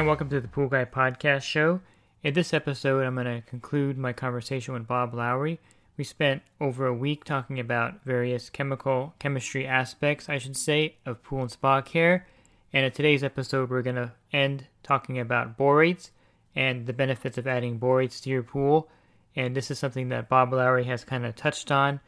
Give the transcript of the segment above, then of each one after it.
And welcome to the Pool Guy Podcast Show. In this episode, I'm going to conclude my conversation with Bob Lowry. We spent over a week talking about various chemical chemistry aspects, I should say, of pool and spa care. And in today's episode, we're going to end talking about borates and the benefits of adding borates to your pool. And this is something that Bob Lowry has kind of touched on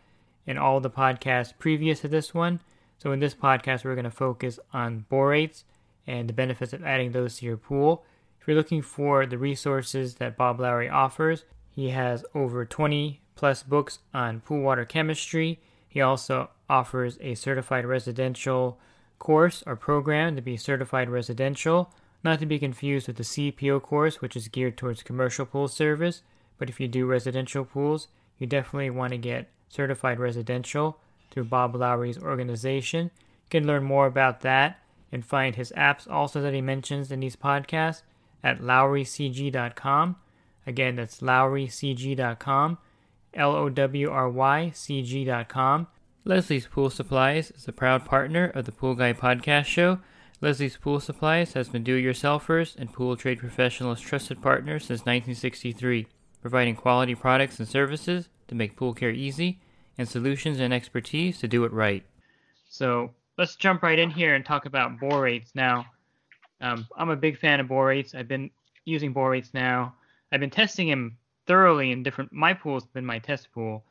in all the podcasts previous to this one. So in this podcast, we're going to focus on borates and the benefits of adding those to your pool. If you're looking for the resources that Bob Lowry offers, he has over 20 plus books on pool water chemistry. He also offers a certified residential course or program to be certified residential not to be confused with the CPO course, which is geared towards commercial pool service, but if you do residential pools, you definitely want to get certified residential through Bob Lowry's organization. You can learn more about that and find his apps also that he mentions in these podcasts at lowrycg.com. Again, that's lowrycg.com, L O W R Y C G.com. Leslie's Pool Supplies is a proud partner of the Pool Guy Podcast Show. Leslie's Pool Supplies has been do-it-yourselfers and pool trade professionals' trusted partner since 1963, providing quality products and services to make pool care easy and solutions and expertise to do it right. So let's jump right in here and talk about borates now. Um, I'm a big fan of borates. I've been using borates now. I've been testing them thoroughly in different. My pool's been my test pool.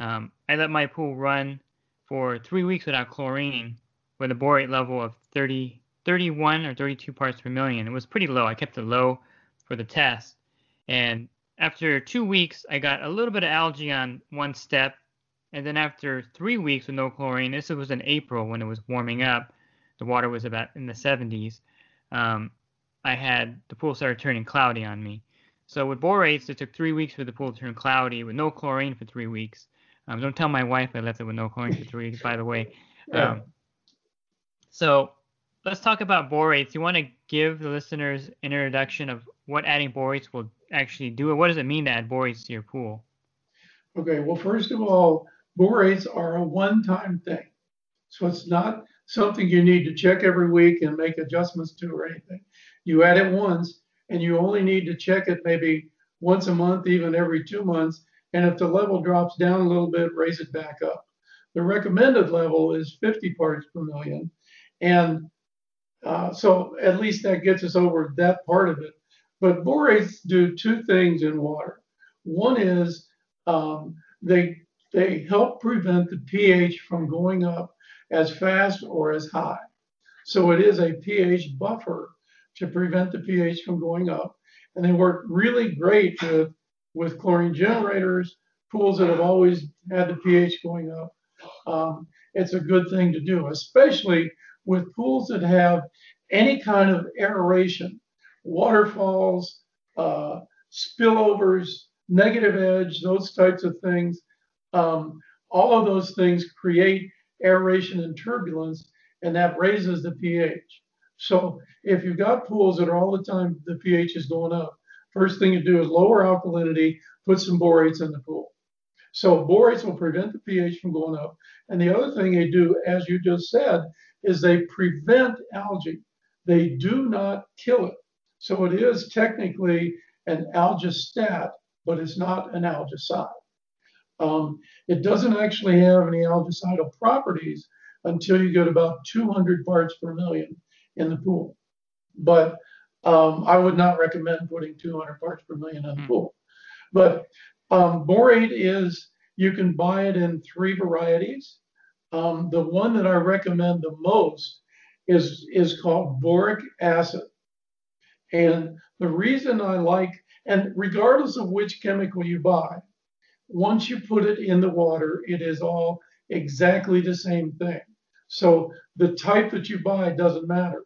Um, I let my pool run for three weeks without chlorine with a borate level of 30 31 or 32 parts per million. It was pretty low. I kept it low for the test. And after two weeks, I got a little bit of algae on one step. And then after three weeks with no chlorine, this was in April when it was warming up, the water was about in the 70s. Um, I had the pool started turning cloudy on me. So with borates, it took three weeks for the pool to turn cloudy with no chlorine for three weeks. Um, don't tell my wife I left it with no chlorine for three weeks, by the way. Um, so let's talk about borates. You want to give the listeners an introduction of what adding borates will actually do, what does it mean to add borates to your pool? Okay, well, first of all, borates are a one-time thing. So it's not something you need to check every week and make adjustments to or anything. You add it once and you only need to check it maybe once a month, even every two months. And if the level drops down a little bit, raise it back up. The recommended level is 50 parts per million. And uh, so at least that gets us over that part of it. But borates do two things in water. One is um, they they help prevent the pH from going up as fast or as high. So it is a pH buffer to prevent the pH from going up. And they work really great with, with chlorine generators, pools that have always had the pH going up. Um, it's a good thing to do, especially with pools that have any kind of aeration, waterfalls, uh, spillovers, negative edge, those types of things. Um, all of those things create aeration and turbulence, and that raises the pH. So if you've got pools that are all the time the pH is going up, first thing you do is lower alkalinity, put some borates in the pool. So borates will prevent the pH from going up. And the other thing they do, as you just said, is they prevent algae. They do not kill it. So it is technically an algistat, but it's not an algicide. Um, it doesn't actually have any algicidal properties until you get about 200 parts per million in the pool. But um, I would not recommend putting 200 parts per million in the Hmm. pool. But um, borate is, you can buy it in three varieties. Um, the one that I recommend the most is, is called boric acid. And the reason I like, and regardless of which chemical you buy, once you put it in the water, it is all exactly the same thing. So the type that you buy doesn't matter,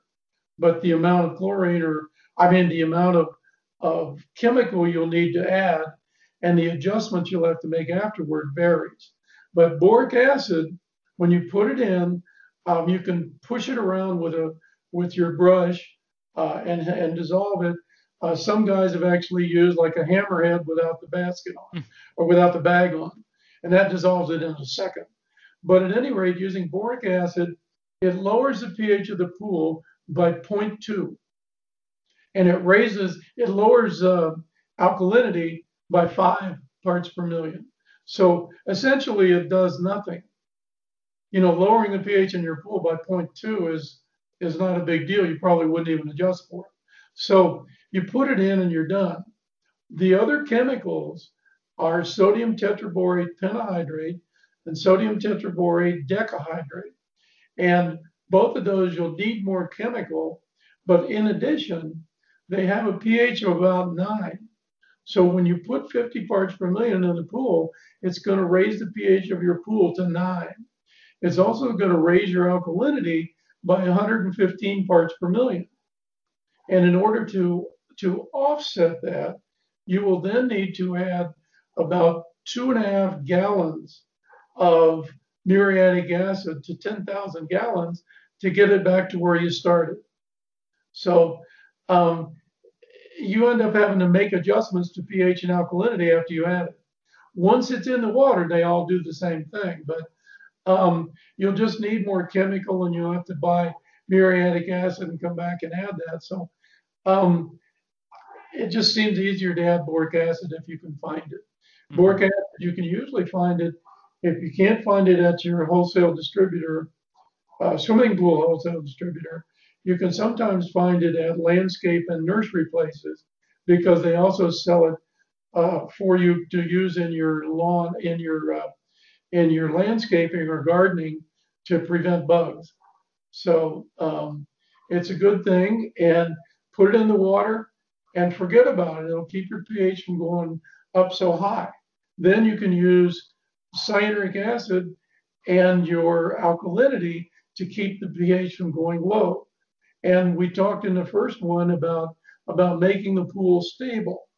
but the amount of chlorine or I mean the amount of of chemical you'll need to add and the adjustments you'll have to make afterward varies. But boric acid, when you put it in, um, you can push it around with a with your brush uh, and and dissolve it. Uh, some guys have actually used like a hammerhead without the basket on or without the bag on, and that dissolves it in a second. But at any rate, using boric acid, it lowers the pH of the pool by 0.2, and it raises, it lowers uh, alkalinity by five parts per million. So essentially, it does nothing. You know, lowering the pH in your pool by 0.2 is is not a big deal. You probably wouldn't even adjust for it. So you put it in and you're done. The other chemicals are sodium tetraborate pentahydrate and sodium tetraborate decahydrate. And both of those you'll need more chemical, but in addition, they have a pH of about nine. So when you put 50 parts per million in the pool, it's going to raise the pH of your pool to nine. It's also going to raise your alkalinity by 115 parts per million. And in order to, to offset that, you will then need to add about two and a half gallons of muriatic acid to 10,000 gallons to get it back to where you started. So um, you end up having to make adjustments to pH and alkalinity after you add it. Once it's in the water, they all do the same thing, but um, you'll just need more chemical and you'll have to buy muriatic acid and come back and add that. So um, it just seems easier to add boric acid if you can find it. Mm-hmm. Boric acid, you can usually find it if you can't find it at your wholesale distributor, uh, swimming pool wholesale distributor. You can sometimes find it at landscape and nursery places because they also sell it uh, for you to use in your lawn, in your uh, in your landscaping or gardening to prevent bugs. So um, it's a good thing and put it in the water and forget about it. It'll keep your pH from going up so high. Then you can use cyanuric acid and your alkalinity to keep the pH from going low. And we talked in the first one about, about making the pool stable.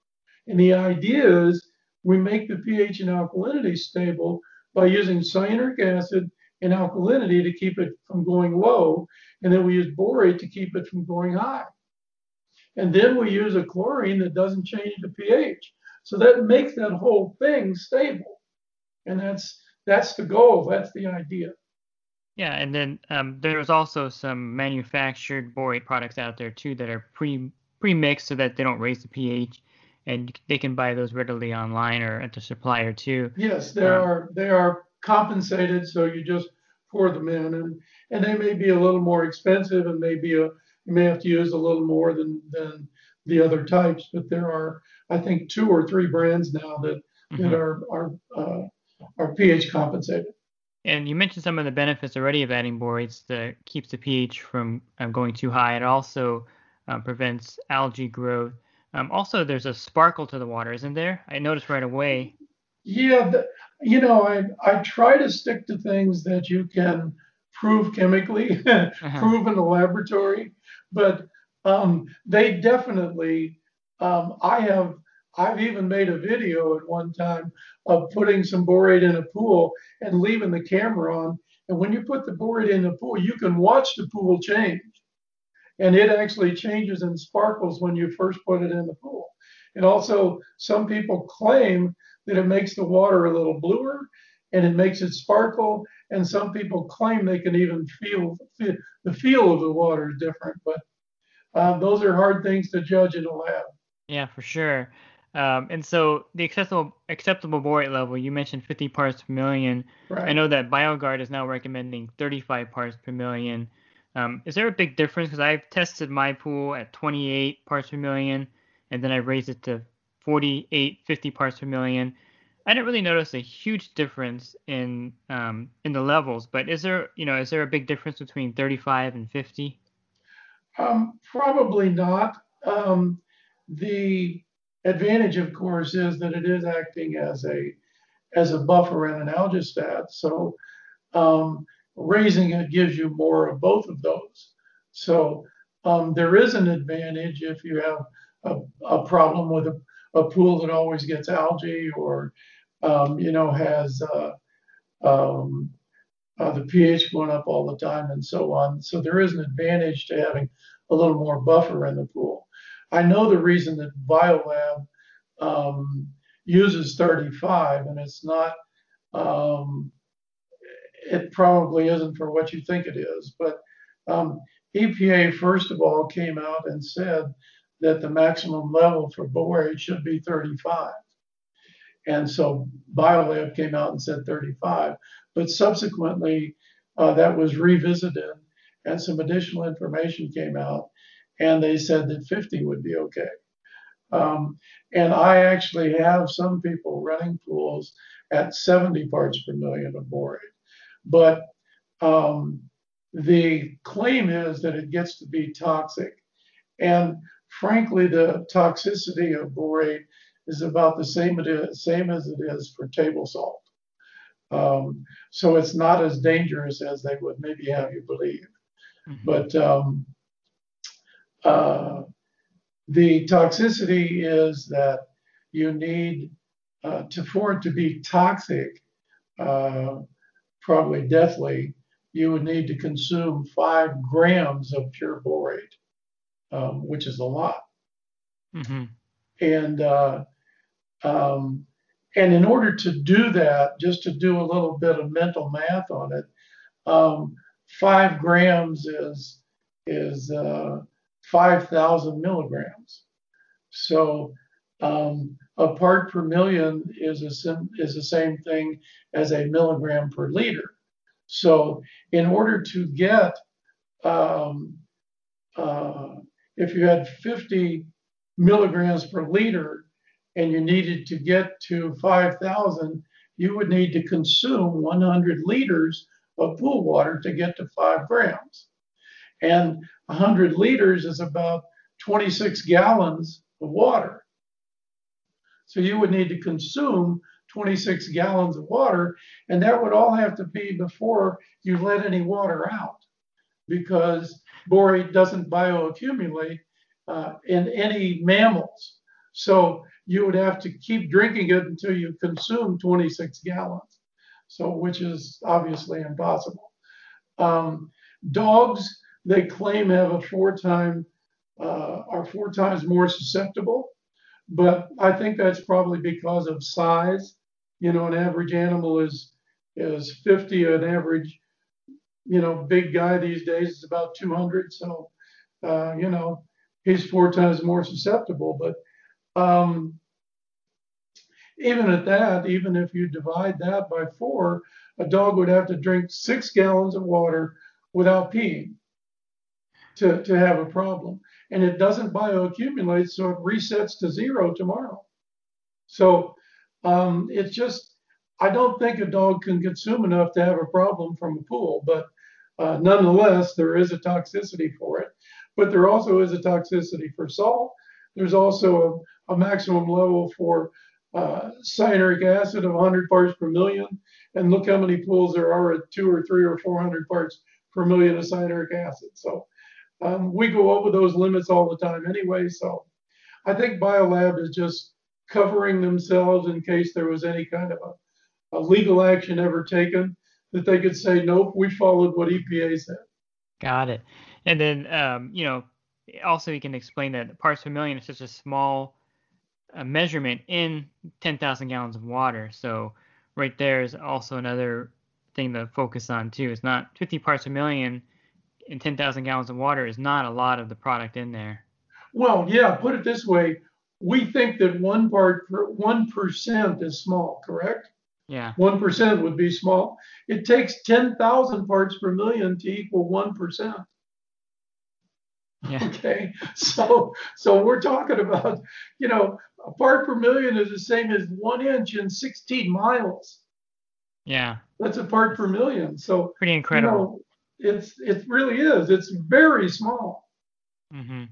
And the idea is we make the pH and alkalinity stable by using cyanuric acid and alkalinity to keep it from going low. And then we use borate to keep it from going high. And then we use a chlorine that doesn't change the pH. So that makes that whole thing stable. And that's that's the goal. That's the idea. Yeah, and then um, there's also some manufactured borate products out there too that are pre pre mixed so that they don't raise the pH and they can buy those readily online or at the supplier too. Yes, there um, are they are compensated, so you just pour them in, and and they may be a little more expensive, and maybe a you may have to use a little more than than the other types, but there are I think two or three brands now that mm-hmm. that are are uh, are pH compensated. And you mentioned some of the benefits already of adding borates that keeps the pH from um, going too high. It also um, prevents algae growth. Um, also, there's a sparkle to the water, isn't there? I noticed right away. Yeah, the, you know, I I try to stick to things that you can prove chemically, uh-huh. prove in the laboratory, but um, they definitely. Um, I have I've even made a video at one time of putting some borate in a pool and leaving the camera on. And when you put the borate in the pool, you can watch the pool change and it actually changes and sparkles when you first put it in the pool. And also, some people claim that it makes the water a little bluer and it makes it sparkle. And some people claim they can even feel, feel the feel of the water is different. But uh, those are hard things to judge in a lab. Yeah, for sure. Um, and so the acceptable acceptable borate level, you mentioned 50 parts per million. Right. I know that BioGuard is now recommending 35 parts per million. Um, is there a big difference? Because I've tested my pool at 28 parts per million, and then I raised it to 48, 50 parts per million. I didn't really notice a huge difference in um, in the levels, but is there you know is there a big difference between 35 and 50? Um, probably not. Um, the advantage, of course, is that it is acting as a as a buffer and an algistat. So um, raising it gives you more of both of those. So um, there is an advantage if you have a, a problem with a, a pool that always gets algae or um, you know has uh, um, uh, the pH going up all the time and so on. So there is an advantage to having a little more buffer in the pool. I know the reason that BioLab um, uses 35, and it's not. Um, it probably isn't for what you think it is, but um, EPA first of all came out and said that the maximum level for borate should be 35. And so BioLab came out and said 35. But subsequently, uh, that was revisited and some additional information came out, and they said that 50 would be okay. Um, and I actually have some people running pools at 70 parts per million of borate. But um, the claim is that it gets to be toxic. And frankly, the toxicity of borate is about the same, is, same as it is for table salt. Um, so it's not as dangerous as they would maybe have you believe. Mm-hmm. But um, uh, the toxicity is that you need uh, to, for it to be toxic, uh, probably deathly, you would need to consume five grams of pure borate, um, which is a lot. Mm-hmm. And uh, um, and in order to do that, just to do a little bit of mental math on it, um, five grams is is uh, five thousand milligrams. So um, a part per million is a sim- is the same thing as a milligram per liter. So in order to get um, uh, if you had 50 milligrams per liter and you needed to get to 5,000, you would need to consume 100 liters of pool water to get to five grams. And 100 liters is about 26 gallons of water. So you would need to consume 26 gallons of water, and that would all have to be before you let any water out because borate doesn't bioaccumulate uh, in any mammals. So you would have to keep drinking it until you consume 26 gallons. So, which is obviously impossible. Um, dogs, they claim have a four time, uh, are four times more susceptible, but I think that's probably because of size. You know, an average animal is is 50, an average, you know, big guy these days is about 200. So, uh, you know, he's four times more susceptible. But um, even at that, even if you divide that by four, a dog would have to drink six gallons of water without peeing to, to have a problem. And it doesn't bioaccumulate, so it resets to zero tomorrow. So um, it's just, I don't think a dog can consume enough to have a problem from a pool, but uh, nonetheless, there is a toxicity for it. But there also is a toxicity for salt. There's also a, a maximum level for uh, cyanuric acid of 100 parts per million. And look how many pools there are at two or three or 400 parts per million of cyanuric acid. So um, we go over those limits all the time anyway. So I think BioLab is just covering themselves in case there was any kind of a, a legal action ever taken that they could say, nope, we followed what EPA said. Got it. And then, um, you know, also you can explain that parts per million is such a small a measurement in 10,000 gallons of water. So right there is also another thing to focus on too. It's not 50 parts per million in 10,000 gallons of water is not a lot of the product in there. Well, yeah, put it this way. We think that one part per one percent is small, correct? Yeah. One percent would be small. It takes 10,000 parts per million to equal one percent. Yeah. Okay. So so we're talking about, you know, a part per million is the same as one inch in 16 miles. Yeah. That's a part per million. So pretty incredible. You know, it's it really is. It's very small. Mm-hmm.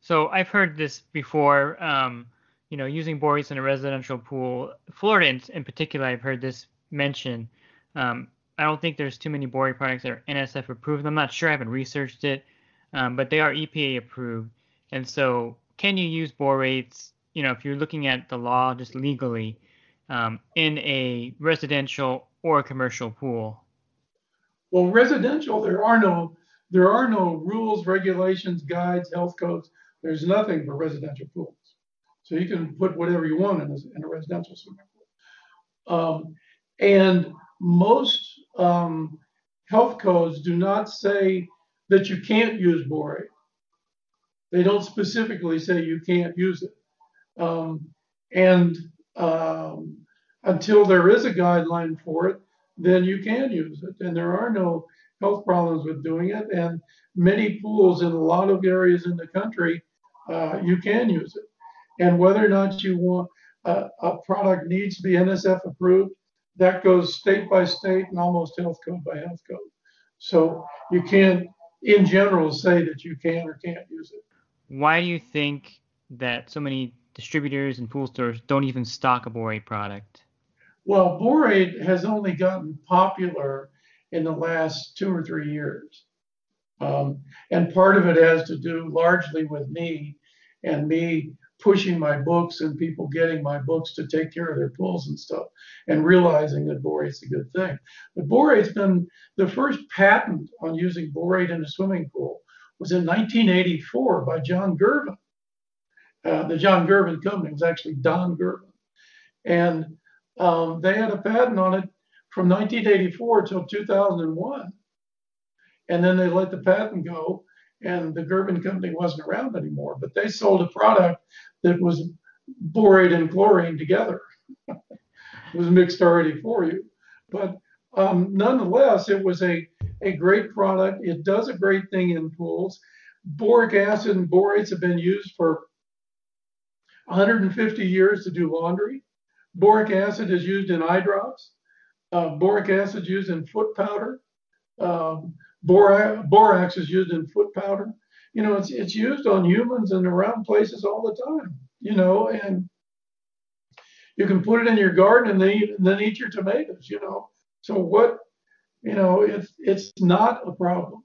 So I've heard this before. Um, you know, using borates in a residential pool, Florida in, in particular, I've heard this mentioned. Um, I don't think there's too many borate products that are NSF approved. I'm not sure. I haven't researched it, um, but they are EPA approved. And so, can you use borates? You know, if you're looking at the law just legally um, in a residential or commercial pool. Well, residential, there are no there are no rules, regulations, guides, health codes. There's nothing for residential pools. So you can put whatever you want in a, in a residential swimming pool. Um, and most um, health codes do not say that you can't use borate. They don't specifically say you can't use it. Um, and um, until there is a guideline for it, then you can use it. And there are no health problems with doing it. And many pools in a lot of areas in the country, uh, you can use it. And whether or not you want uh, a product needs to be NSF approved, that goes state by state and almost health code by health code. So you can't, in general, say that you can or can't use it. Why do you think that so many distributors and pool stores don't even stock a borate product? Well, borate has only gotten popular in the last two or three years. Um, and part of it has to do largely with me and me pushing my books and people getting my books to take care of their pools and stuff and realizing that borate's a good thing. But borate's been the first patent on using borate in a swimming pool was in 1984 by John Girvan. Uh, the John Girvan company was actually Don Girvan. And um, they had a patent on it from 1984 till 2001. And then they let the patent go, and the Girvan company wasn't around anymore. But they sold a product that was borate and chlorine together. it was mixed already for you. But um, nonetheless, it was a, a great product. It does a great thing in pools. Boric acid and borates have been used for 150 years to do laundry. Boric acid is used in eye drops. Uh, boric acid used in foot powder. Um, bora- borax is used in foot powder. You know, it's it's used on humans and around places all the time. You know, and you can put it in your garden and then eat, then eat your tomatoes. You know, so what? You know, it's it's not a problem.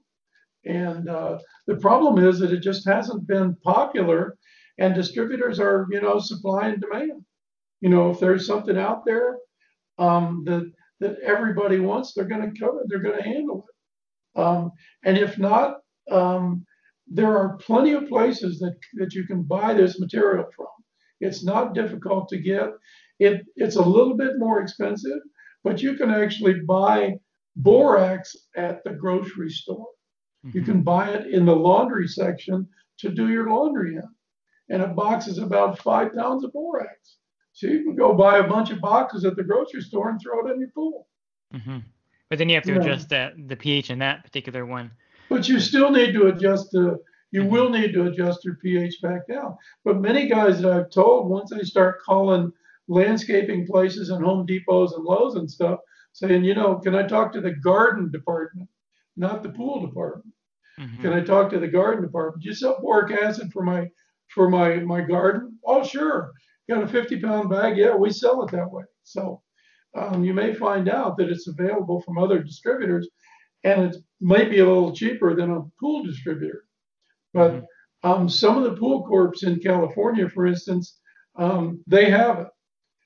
And uh, the problem is that it just hasn't been popular, and distributors are you know supply and demand you know, if there's something out there um, that that everybody wants, they're going to cover. They're going to handle it. Um, and if not, um, there are plenty of places that that you can buy this material from. It's not difficult to get. It it's a little bit more expensive, but you can actually buy borax at the grocery store. Mm-hmm. You can buy it in the laundry section to do your laundry in. And a box is about five pounds of borax. So you can go buy a bunch of boxes at the grocery store and throw it in your pool. Mm-hmm. But then you have to adjust that the pH in that particular one. But you still need to adjust the. You mm-hmm. will need to adjust your pH back down. But many guys that I've told, once they start calling landscaping places and Home Depots and Lowe's and stuff, saying, you know, can I talk to the garden department, not the pool department? Mm-hmm. Can I talk to the garden department? Do you sell boric acid for my for my my garden? Oh, sure got a 50 pound bag, yeah, we sell it that way. So um, you may find out that it's available from other distributors and it might be a little cheaper than a pool distributor. But mm-hmm. um, some of the pool corps in California, for instance, um, they have it.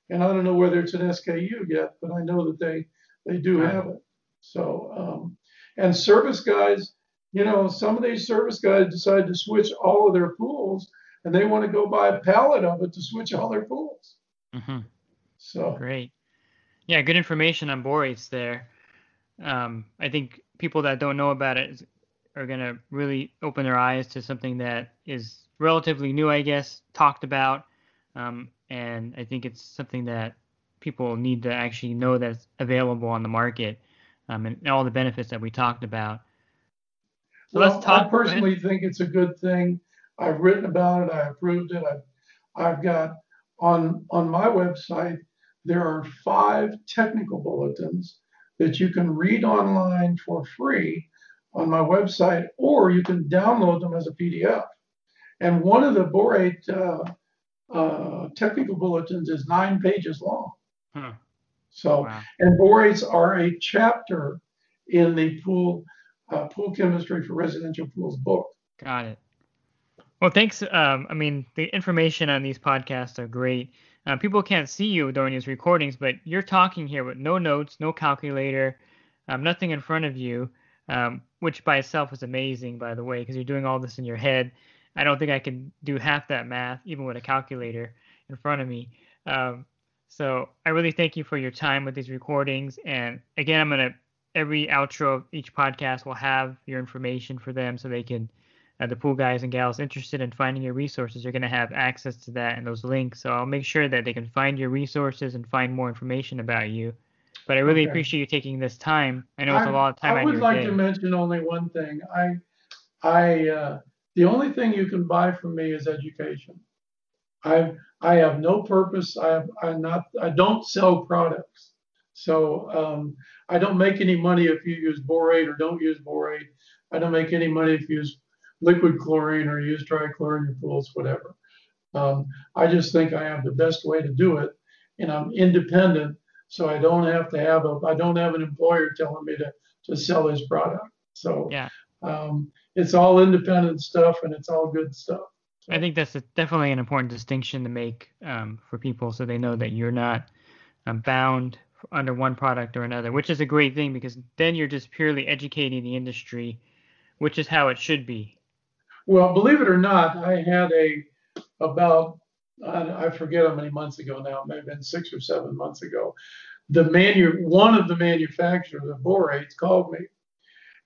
And I don't know whether it's an SKU yet, but I know that they they do have it. So um, and service guys, you know, some of these service guys decide to switch all of their pools and they want to go buy a pallet of it to switch all their pools. Mm-hmm. So great, yeah, good information on borates there. Um, I think people that don't know about it are gonna really open their eyes to something that is relatively new, I guess, talked about, um, and I think it's something that people need to actually know that's available on the market, um, and all the benefits that we talked about. So well, let's talk. I personally think it's a good thing I've written about it. I approved it. I've, I've got on on my website. There are five technical bulletins that you can read online for free on my website, or you can download them as a PDF. And one of the borate uh, uh, technical bulletins is nine pages long. Hmm. So, Wow. and borates are a chapter in the pool uh, pool chemistry for residential pools book. Got it. Well, thanks. Um, I mean, the information on these podcasts are great. Uh, people can't see you during these recordings, but you're talking here with no notes, no calculator, um, nothing in front of you, um, which by itself is amazing, by the way, because you're doing all this in your head. I don't think I can do half that math, even with a calculator in front of me. Um, so I really thank you for your time with these recordings. And again, I'm going to, every outro of each podcast will have your information for them so they can uh, the pool guys and gals interested in finding your resources are going to have access to that and those links. So I'll make sure that they can find your resources and find more information about you. But I really Okay. appreciate you taking this time. I know it's a lot of time I would like day. to mention only one thing. I, I, uh, the only thing you can buy from me is education. I, I have no purpose. I have, I'm not, I don't sell products. So, um, I don't make any money if you use borate or don't use borate. I don't make any money if you use liquid chlorine or use trichlor in your pools, whatever. Um, I just think I have the best way to do it and I'm independent. So I don't have to have a, I don't have an employer telling me to, to sell his product. So Yeah. um, it's all independent stuff and it's all good stuff. I think that's a, definitely an important distinction to make um, for people so they know that you're not um, bound under one product or another, which is a great thing because then you're just purely educating the industry, which is how it should be. Well, believe it or not, uh-huh. I had a about I I forget how many months ago now, it may have been six or seven months ago. The manu one of the manufacturers of borates called me,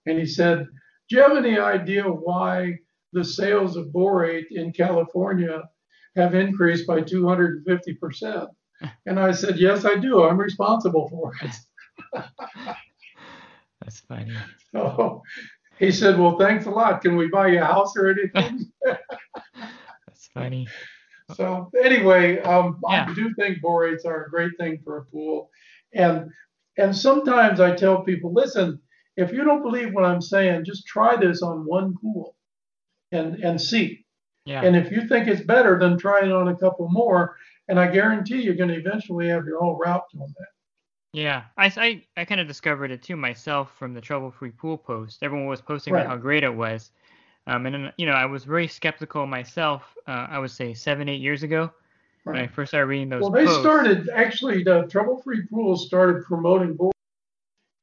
and he said, "Do you have any idea why the sales of borate in California have increased by 250 percent?" And I said, "Yes, I do. I'm responsible for it." That's funny. So he said, "Well, thanks a lot. Can we buy you a house or anything?" That's funny. So anyway, um, Yeah. I do think borates are a great thing for a pool, and and sometimes I tell people, listen, if you don't believe what I'm saying, just try this on one pool, and and see. Yeah. And if you think it's better, then try it on a couple more, and I guarantee you're going to eventually have your whole route on that. Yeah, I, I, I kind of discovered it too myself from the Trouble Free Pool post. Everyone was posting Right. how great it was. Um, and then, you know, I was very skeptical myself, uh, I would say seven, eight years ago when I first started reading those Well, they posts. started actually the Trouble Free Pools started promoting borates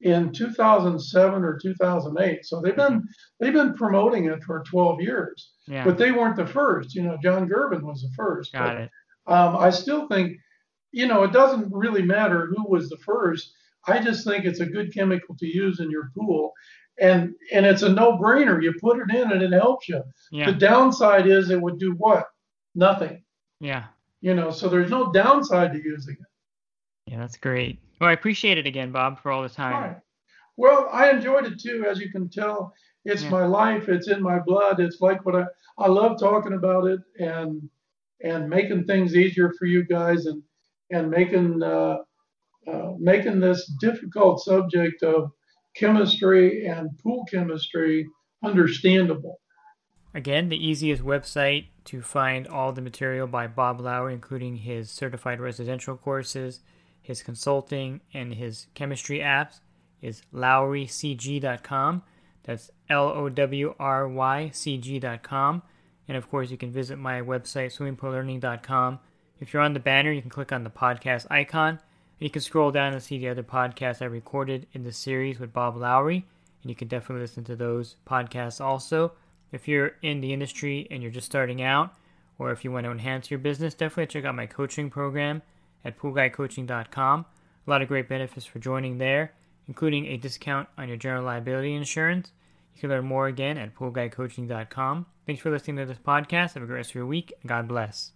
in 2007 or 2008. So they've been they've been promoting it for 12 years. Yeah, but they weren't the first. You know, John Girvan was the first. got but, it. Um, I still think, you know, it doesn't really matter who was the first. I just think it's a good chemical to use in your pool, and and it's a no-brainer. You put it in and it helps you. Yeah, The downside is it would do what? Nothing. yeah, You know, so there's no downside to using it. yeah, that's great. Well, I appreciate it again, Bob, for all the time. Right. Well, I enjoyed it too, as you can tell. It's Yeah. my life. It's in my blood. It's like what I I love talking about it and and making things easier for you guys and and making uh, uh, making this difficult subject of chemistry and pool chemistry understandable. Again, the easiest website to find all the material by Bob Lowry, including his certified residential courses, his consulting, and his chemistry apps, is lowrycg.com. That's L O W R Y C G.com. And of course, you can visit my website, swimmingpoollearning.com. If you're on the banner, you can click on the podcast icon. And you can scroll down and see the other podcasts I recorded in the series with Bob Lowry. And you can definitely listen to those podcasts also. If you're in the industry and you're just starting out, or if you want to enhance your business, definitely check out my coaching program at poolguycoaching.com. A lot of great benefits for joining there, including a discount on your general liability insurance. You can learn more again at poolguycoaching.com. Thanks for listening to this podcast. Have a great rest of your week, God bless.